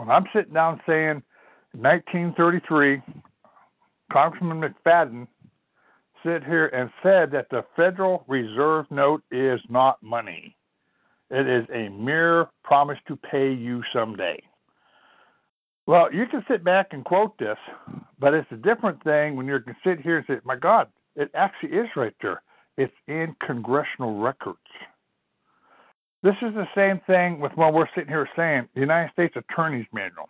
When I'm sitting down saying 1933, Congressman McFadden sit here and said that the Federal Reserve note is not money. It is a mere promise to pay you someday. Well, you can sit back and quote this, but it's a different thing when you can sit here and say, my God, it actually is right there. It's in congressional records. This is the same thing with what we're sitting here saying the United States Attorney's Manual.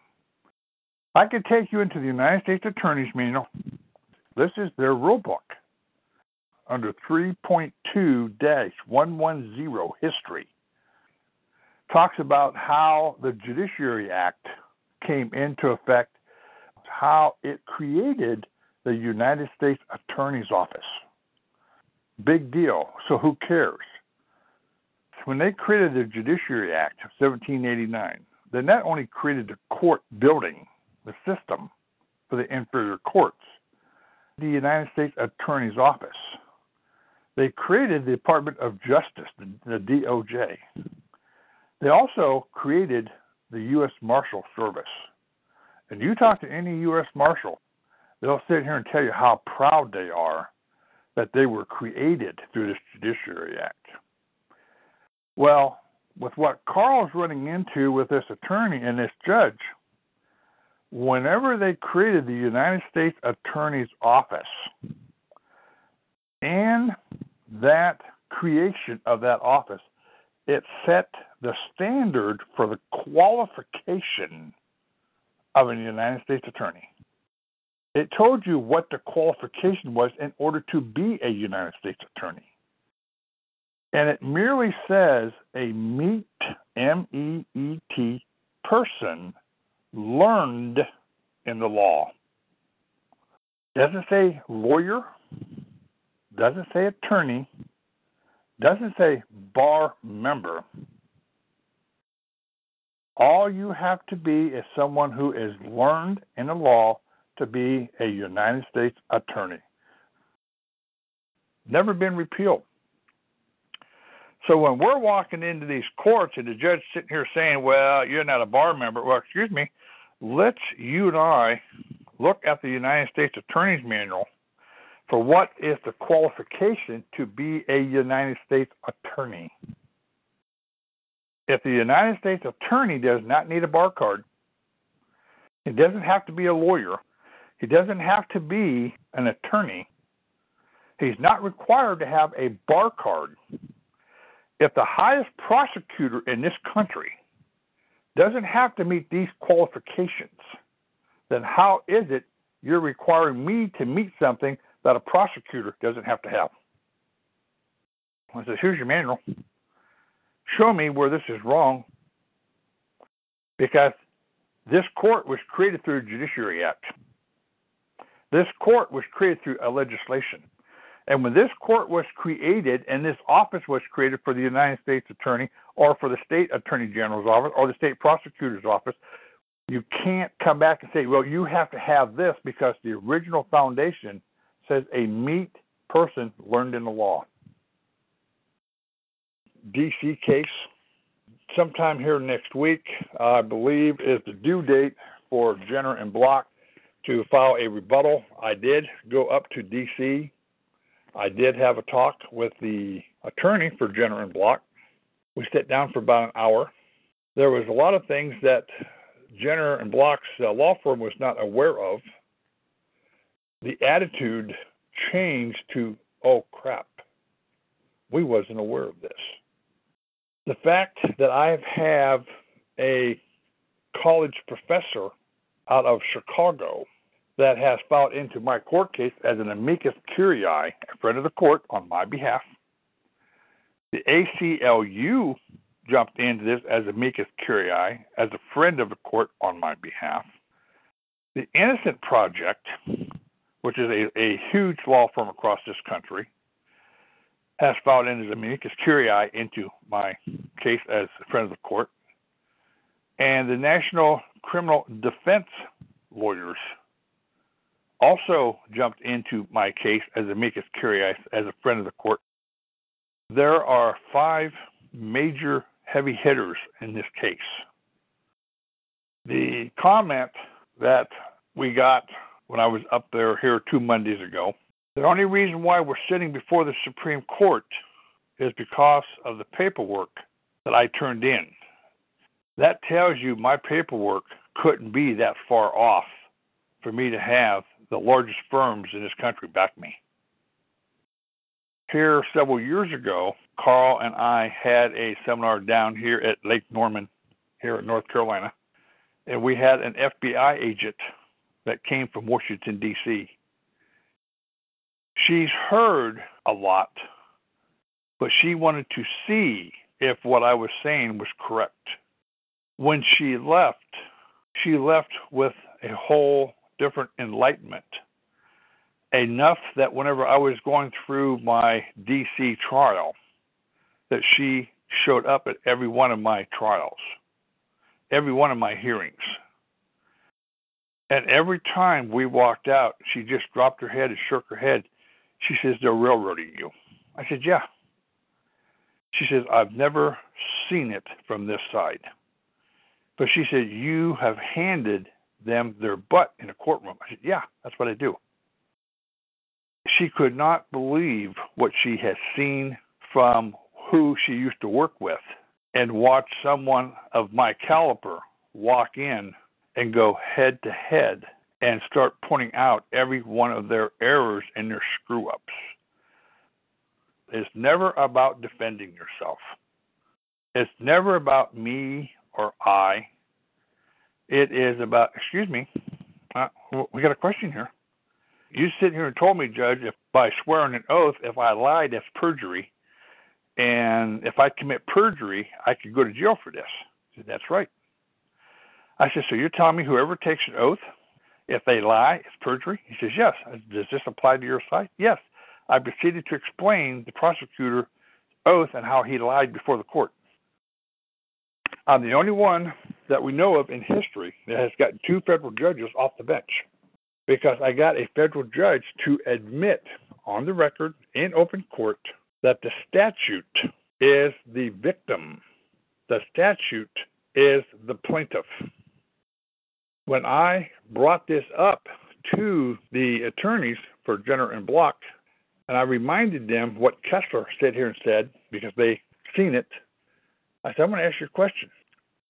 I could take you into the United States Attorney's Manual. This is their rule book under 3.2 110 history. Talks about how the Judiciary Act came into effect, how it created the United States Attorney's Office. Big deal. So who cares? When they created the Judiciary Act of 1789, they not only created the court building, the system for the inferior courts, the United States Attorney's Office. They created the Department of Justice, the, the DOJ. They also created the U.S. Marshal Service. And you talk to any U.S. Marshal, they'll sit here and tell you how proud they are that they were created through this Judiciary Act. Well, with what Carl's running into with this attorney and this judge, whenever they created the United States Attorney's Office and that creation of that office, it set the standard for the qualification of a United States attorney. It told you what the qualification was in order to be a United States attorney. And it merely says a meet, M E E T, person learned in the law. Doesn't say lawyer, doesn't say attorney, doesn't say bar member. All you have to be is someone who is learned in the law to be a United States attorney. Never been repealed. So when we're walking into these courts and the judge sitting here saying, "Well, you're not a bar member," well, excuse me, let's you and I look at the United States Attorney's Manual for what is the qualification to be a United States attorney. If the United States attorney does not need a bar card, he doesn't have to be a lawyer, he doesn't have to be an attorney, he's not required to have a bar card. If the highest prosecutor in this country doesn't have to meet these qualifications, then how is it you're requiring me to meet something that a prosecutor doesn't have to have? I said, here's your manual. Show me where this is wrong. Because this court was created through a Judiciary Act. This court was created through a legislation. And when this court was created and this office was created for the United States Attorney or for the state Attorney General's office or the state prosecutor's office, you can't come back and say, well, you have to have this because the original foundation says a meet person learned in the law. DC case, sometime here next week, I believe, is the due date for Jenner and Block to file a rebuttal. I did go up to DC. I did have a talk with the attorney for Jenner and Block. We sat down for about an hour. There was a lot of things that Jenner and Block's uh, law firm was not aware of. The attitude changed to, oh crap, we wasn't aware of this. The fact that I have a college professor out of Chicago that has filed into my court case as an amicus curiae, a friend of the court on my behalf. The ACLU jumped into this as amicus curiae, as a friend of the court on my behalf. The Innocent Project, which is a, a huge law firm across this country, has filed in as amicus curiae into my case as a friend of the court. And the National Criminal Defense Lawyers also jumped into my case as amicus curiae as a friend of the court. There are five major heavy hitters in this case. The comment that we got when I was up there here two Mondays ago the only reason why we're sitting before the Supreme Court is because of the paperwork that I turned in. That tells you my paperwork couldn't be that far off for me to have the largest firms in this country back me. Here, several years ago, Carl and I had a seminar down here at Lake Norman, here in North Carolina, and we had an FBI agent that came from Washington, D.C. She's heard a lot, but she wanted to see if what I was saying was correct. When she left, she left with a whole different enlightenment. Enough that whenever I was going through my DC trial, that she showed up at every one of my trials, every one of my hearings. And every time we walked out, she just dropped her head and shook her head. She says, They're railroading you. I said, Yeah. She says, I've never seen it from this side. But she said, You have handed them their butt in a courtroom. I said, Yeah, that's what I do. She could not believe what she had seen from who she used to work with and watch someone of my caliber walk in and go head to head and start pointing out every one of their errors and their screw ups. It's never about defending yourself. It's never about me or I. It is about, excuse me, uh, we got a question here. You sit here and told me, Judge, if by swearing an oath, if I lied, that's perjury. And if I commit perjury, I could go to jail for this. Said, that's right. I said, so you're telling me whoever takes an oath if they lie, it's perjury? He says, Yes. Does this apply to your side? Yes. I proceeded to explain the prosecutor's oath and how he lied before the court. I'm the only one that we know of in history that has gotten two federal judges off the bench. Because I got a federal judge to admit on the record in open court that the statute is the victim, the statute is the plaintiff. When I brought this up to the attorneys for Jenner and Block, and I reminded them what Kessler said here and said because they seen it, I said, I'm going to ask you a question.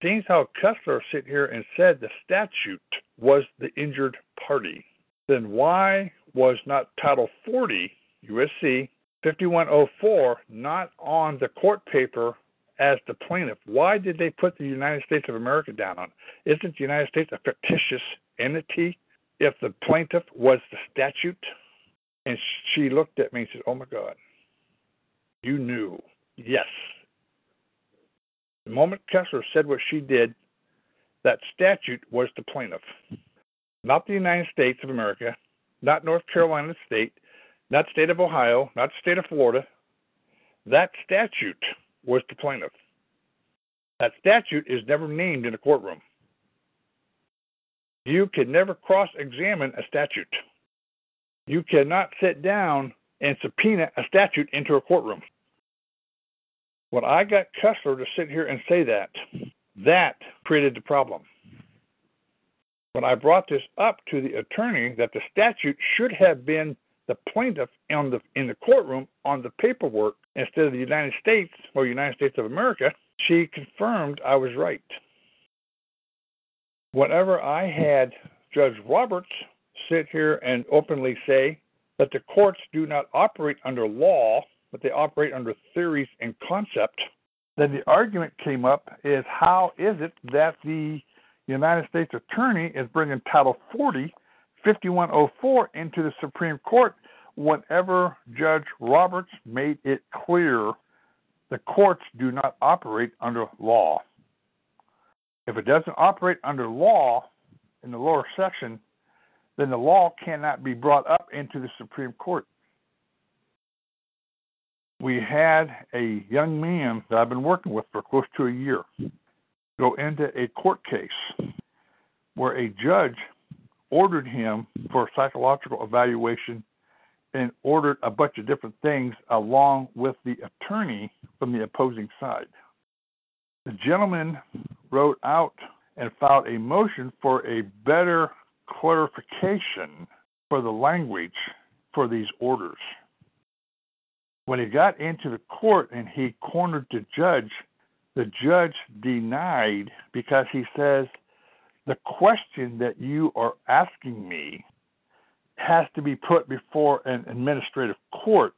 How Kessler sit here and said the statute was the injured party, then why was not Title 40 USC 5104 not on the court paper as the plaintiff. Why did they put the United States of America down on? Isn't the United States a fictitious entity if the plaintiff was the statute? And she looked at me and said, Oh my God, you knew. Yes. The moment Kessler said what she did, that statute was the plaintiff, not the United States of America, not North Carolina State, not state of Ohio, not state of Florida. That statute was the plaintiff. That statute is never named in a courtroom. You can never cross examine a statute. You cannot sit down and subpoena a statute into a courtroom. When I got Kessler to sit here and say that, that created the problem. When I brought this up to the attorney that the statute should have been the plaintiff in the in the courtroom on the paperwork instead of the United States or United States of America, she confirmed I was right. Whenever I had Judge Roberts sit here and openly say that the courts do not operate under law, but they operate under theories and concept, then the argument came up is how is it that the United States Attorney is bringing Title 40 5104 into the Supreme Court whenever Judge Roberts made it clear the courts do not operate under law. If it doesn't operate under law in the lower section, then the law cannot be brought up into the Supreme Court. We had a young man that I've been working with for close to a year go into a court case where a judge ordered him for psychological evaluation and ordered a bunch of different things along with the attorney from the opposing side. The gentleman wrote out and filed a motion for a better clarification for the language for these orders. When he got into the court and he cornered the judge, the judge denied because he says, The question that you are asking me has to be put before an administrative court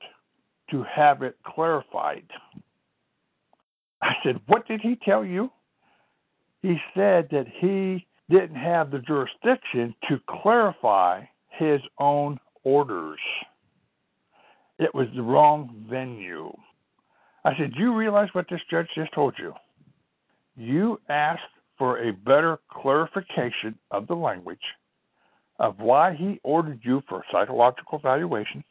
to have it clarified. I said, What did he tell you? He said that he didn't have the jurisdiction to clarify his own orders. It was the wrong venue. I said, Do You realize what this judge just told you? You asked for a better clarification of the language of why he ordered you for psychological evaluation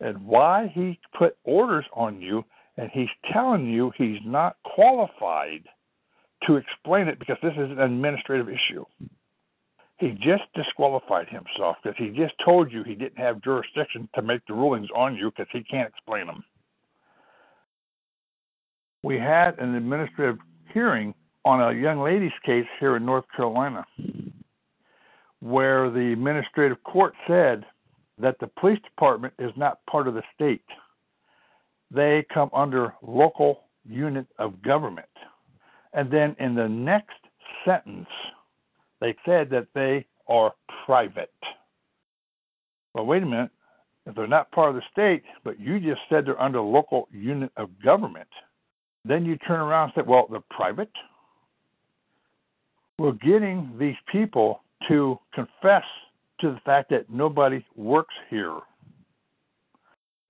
and why he put orders on you, and he's telling you he's not qualified to explain it because this is an administrative issue. He just disqualified himself because he just told you he didn't have jurisdiction to make the rulings on you because he can't explain them. We had an administrative hearing on a young lady's case here in North Carolina where the administrative court said that the police department is not part of the state. They come under local unit of government. And then in the next sentence, they said that they are private. Well, wait a minute. If they're not part of the state, but you just said they're under local unit of government, then you turn around and say, well, they're private. We're getting these people to confess to the fact that nobody works here.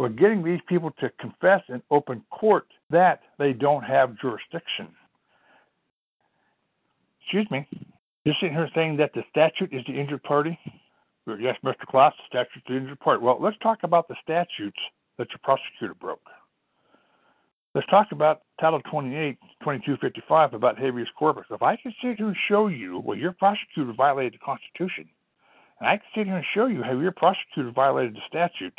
We're getting these people to confess in open court that they don't have jurisdiction. Excuse me. You're sitting here saying that the statute is the injured party? Yes, Mr. Class, the statute is the injured party. Well, let's talk about the statutes that your prosecutor broke. Let's talk about Title 28, 2255 about habeas corpus. If I can sit here and show you well, your prosecutor violated the Constitution, and I can sit here and show you how your prosecutor violated the statutes,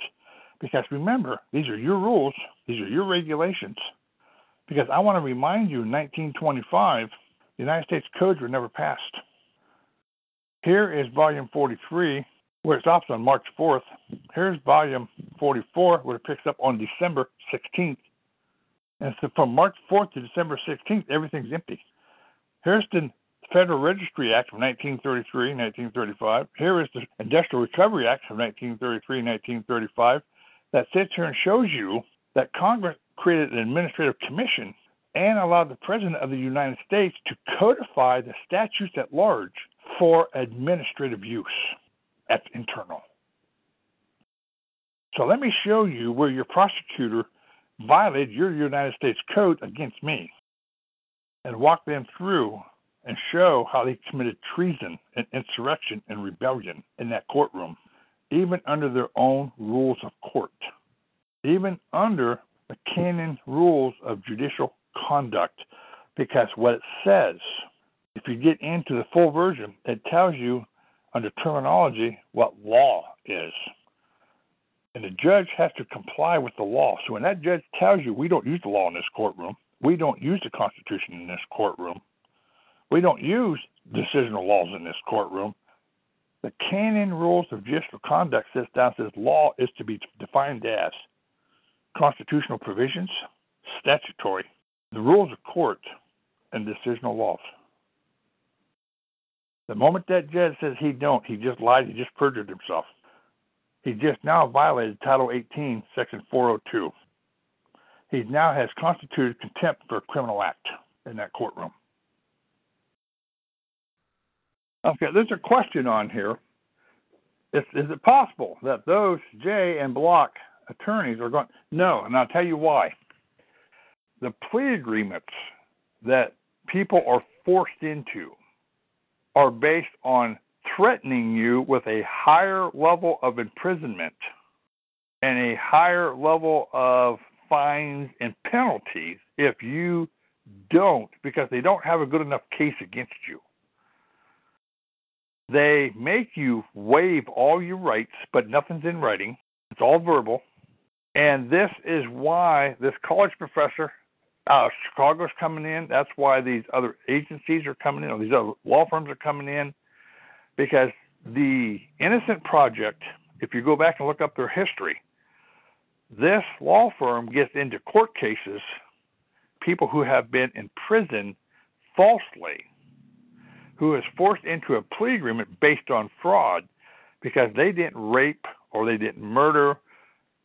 because remember, these are your rules, these are your regulations. Because I want to remind you in 1925, the United States codes were never passed. Here is volume 43, where it stops on March 4th. Here's volume 44, where it picks up on December 16th. And so from March 4th to December 16th, everything's empty. Here's the Federal Registry Act of 1933, 1935. Here is the Industrial Recovery Act of 1933, 1935 that sits here and shows you that Congress created an administrative commission and allowed the President of the United States to codify the statutes at large for administrative use. That's internal. So let me show you where your prosecutor violated your United States Code against me and walk them through and show how they committed treason and insurrection and rebellion in that courtroom, even under their own rules of court, even under the canon rules of judicial conduct. Because what it says, if you get into the full version, it tells you under terminology what law is. And the judge has to comply with the law. So when that judge tells you we don't use the law in this courtroom, we don't use the Constitution in this courtroom, we don't use decisional laws in this courtroom, the canon rules of judicial conduct sits down says law is to be defined as constitutional provisions, statutory, the rules of court, and decisional laws. The moment that judge says he don't, he just lied, he just perjured himself. He just now violated Title 18, Section 402. He now has constituted contempt for a criminal act in that courtroom. Okay, there's a question on here. Is, is it possible that those Jay and Block attorneys are going? No, and I'll tell you why. the plea agreements that people are forced into are based on threatening you with a higher level of imprisonment and a higher level of fines and penalties if you don't, because they don't have a good enough case against you. They make you waive all your rights, but nothing's in writing. It's all verbal. And this is why this college professor of Chicago's coming in. That's why these other agencies are coming in, or these other law firms are coming in, because the Innocent Project, if you go back and look up their history, this law firm gets into court cases, people who have been in prison falsely, who is forced into a plea agreement based on fraud because they didn't rape or they didn't murder,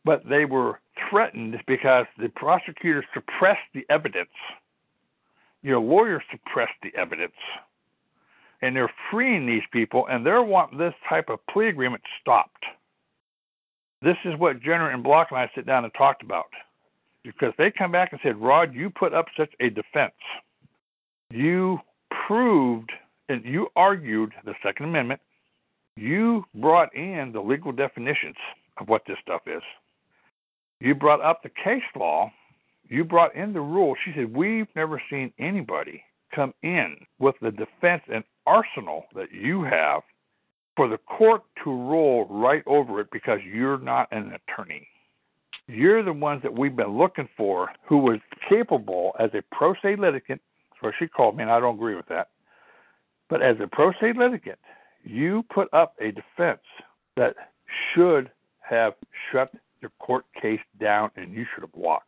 but they were threatened because the prosecutor suppressed the evidence. Your lawyer suppressed the evidence. And they're freeing these people, and they're wanting this type of plea agreement stopped. This is what Jenner and Block and I sit down and talked about. Because they come back and said, Rod, you put up such a defense. You proved and you argued the Second Amendment. You brought in the legal definitions of what this stuff is. You brought up the case law. You brought in the rule. She said, We've never seen anybody come in with the defense and arsenal that you have for the court to roll right over it because you're not an attorney. You're the ones that we've been looking for who was capable as a pro se litigant. What she called me, and I don't agree with that. But as a pro se litigant, you put up a defense that should have shut the court case down and you should have walked.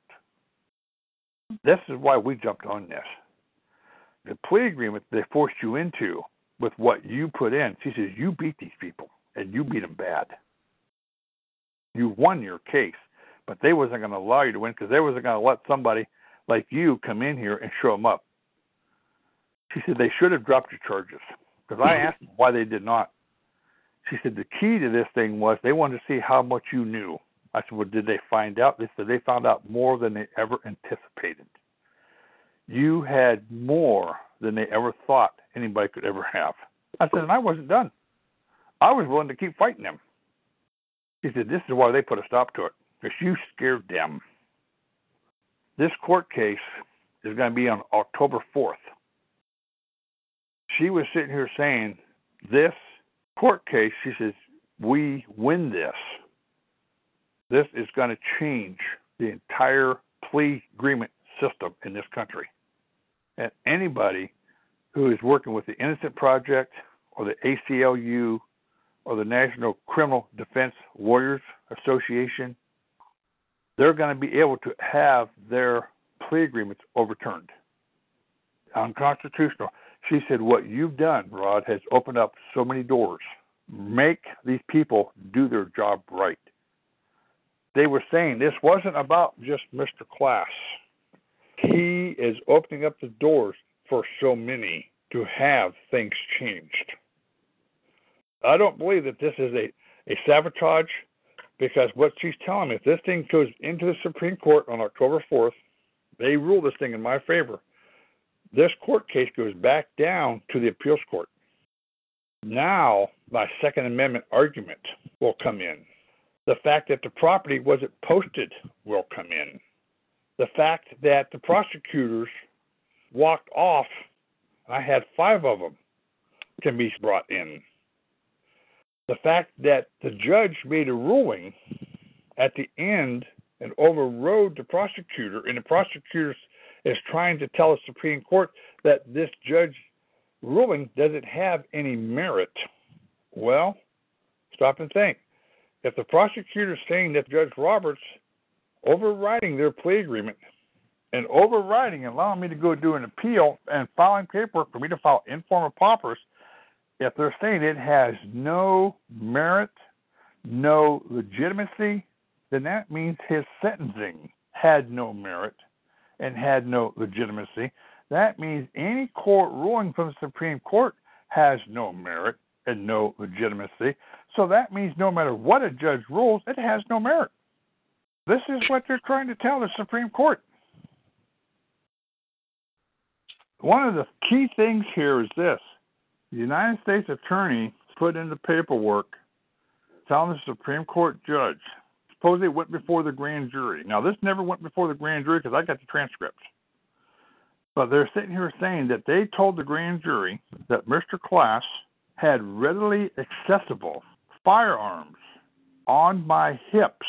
This is why we jumped on this. The plea agreement they forced you into with what you put in, she says, you beat these people and you beat them bad. You won your case, but they wasn't going to allow you to win because they wasn't going to let somebody like you come in here and show them up. She said they should have dropped your charges because I asked them why they did not. She said the key to this thing was they wanted to see how much you knew. I said, Well, did they find out? They said they found out more than they ever anticipated. You had more than they ever thought anybody could ever have. I said, and I wasn't done. I was willing to keep fighting them. He said, This is why they put a stop to it, because you scared them. This court case is going to be on October 4th. She was sitting here saying, This court case, she says, we win this. This is going to change the entire plea agreement system in this country. And anybody who is working with the Innocent Project or the ACLU or the National Criminal Defense Lawyers Association, they're going to be able to have their plea agreements overturned. Unconstitutional. She said, What you've done, Rod, has opened up so many doors. Make these people do their job right they were saying this wasn't about just Mr. Class. He is opening up the doors for so many to have things changed. I don't believe that this is a, a sabotage because what she's telling me, if this thing goes into the Supreme Court on October 4th, they rule this thing in my favor. This court case goes back down to the appeals court. Now, my Second Amendment argument will come in. The fact that the property wasn't posted will come in. The fact that the prosecutors walked off, I had five of them, can be brought in. The fact that the judge made a ruling at the end and overrode the prosecutor, and the prosecutor is trying to tell the Supreme Court that this judge ruling doesn't have any merit. Well, stop and think if the prosecutor saying that Judge Roberts overriding their plea agreement and overriding allowing me to go do an appeal and filing paperwork for me to file in forma pauperis, if they're saying it has no merit, no legitimacy, then that means his sentencing had no merit and had no legitimacy. That means any court ruling from the Supreme Court has no merit and no legitimacy. So that means no matter what a judge rules, it has no merit. This is what they're trying to tell the Supreme Court. one of the key things here is this the United States attorney put in the paperwork telling the Supreme Court judge, suppose it went before the grand jury. Now, this never went before the grand jury because I got the transcript. But they're sitting here saying that they told the grand jury that Mr. Class had readily accessible firearms on my hips,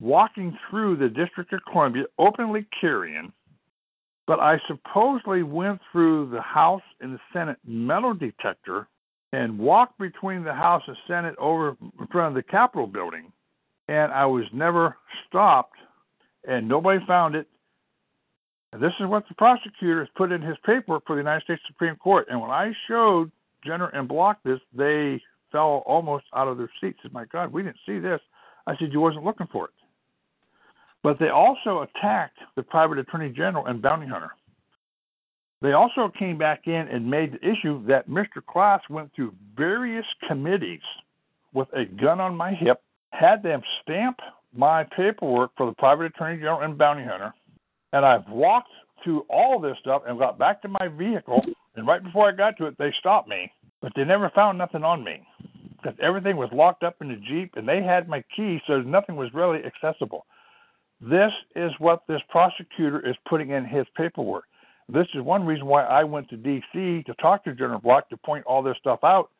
walking through the District of Columbia, openly carrying. But I supposedly went through the House and the Senate metal detector and walked between the House and Senate over in front of the Capitol building. And I was never stopped, and nobody found it. And this is what the prosecutor has put in his paperwork for the United States Supreme Court. And when I showed Jenner and Block this, they fell almost out of their seats. Said, "My God, we didn't see this." I said, "You wasn't looking for it." But they also attacked the private attorney general and bounty hunter. They also came back in and made the issue that Mr. Class went through various committees with a gun on my hip, had them stamp my paperwork for the private attorney general and bounty hunter, and I've walked through all this stuff and got back to my vehicle. And right before I got to it, they stopped me, but they never found nothing on me because everything was locked up in the Jeep and they had my key, so nothing was really accessible. This is what this prosecutor is putting in his paperwork. This is one reason why I went to D.C. to talk to Jenner and Block to point all this stuff out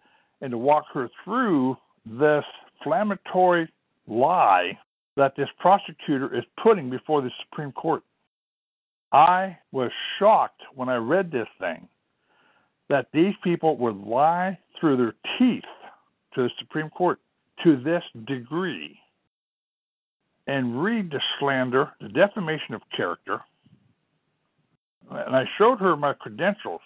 and to walk her through this inflammatory lie that this prosecutor is putting before the Supreme Court. I was shocked when I read this thing that these people would lie through their teeth to the Supreme Court to this degree and read the slander, the defamation of character. And I showed her my credentials,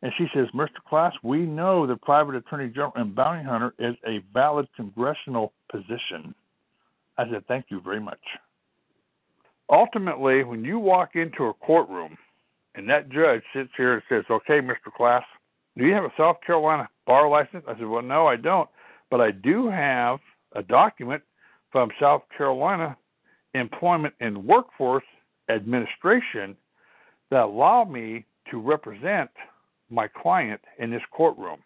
and she says, Mr. Class, we know the private attorney general and bounty hunter is a valid congressional position. I said, thank you very much. Ultimately, when you walk into a courtroom and that judge sits here and says, okay, Mr. Class, do you have a South Carolina bar license? I said, well, no, I don't, but I do have a document from South Carolina Employment and Workforce Administration that allowed me to represent my client in this courtroom.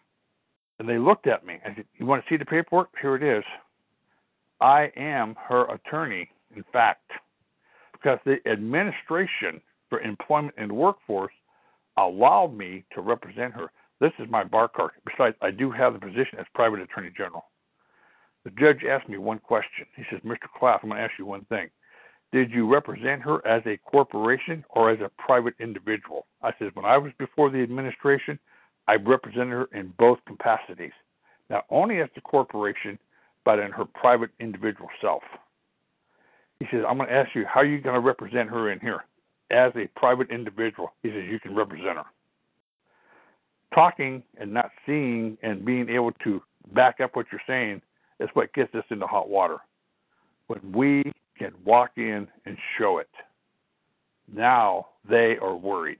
And they looked at me. I said, You want to see the paperwork? Here it is. I am her attorney, in fact, because the administration for employment and workforce allowed me to represent her. This is my bar card. Besides, I do have the position as private attorney general. The judge asked me one question. He says, Mr. Class, I'm going to ask you one thing. Did you represent her as a corporation or as a private individual? I said, when I was before the administration, I represented her in both capacities, not only as the corporation, but in her private individual self. He says, I'm going to ask you, how are you going to represent her in here? As a private individual, he says, you can represent her. Talking and not seeing and being able to back up what you're saying is what gets us into hot water. When we can walk in and show it, now they are worried.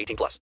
18 plus.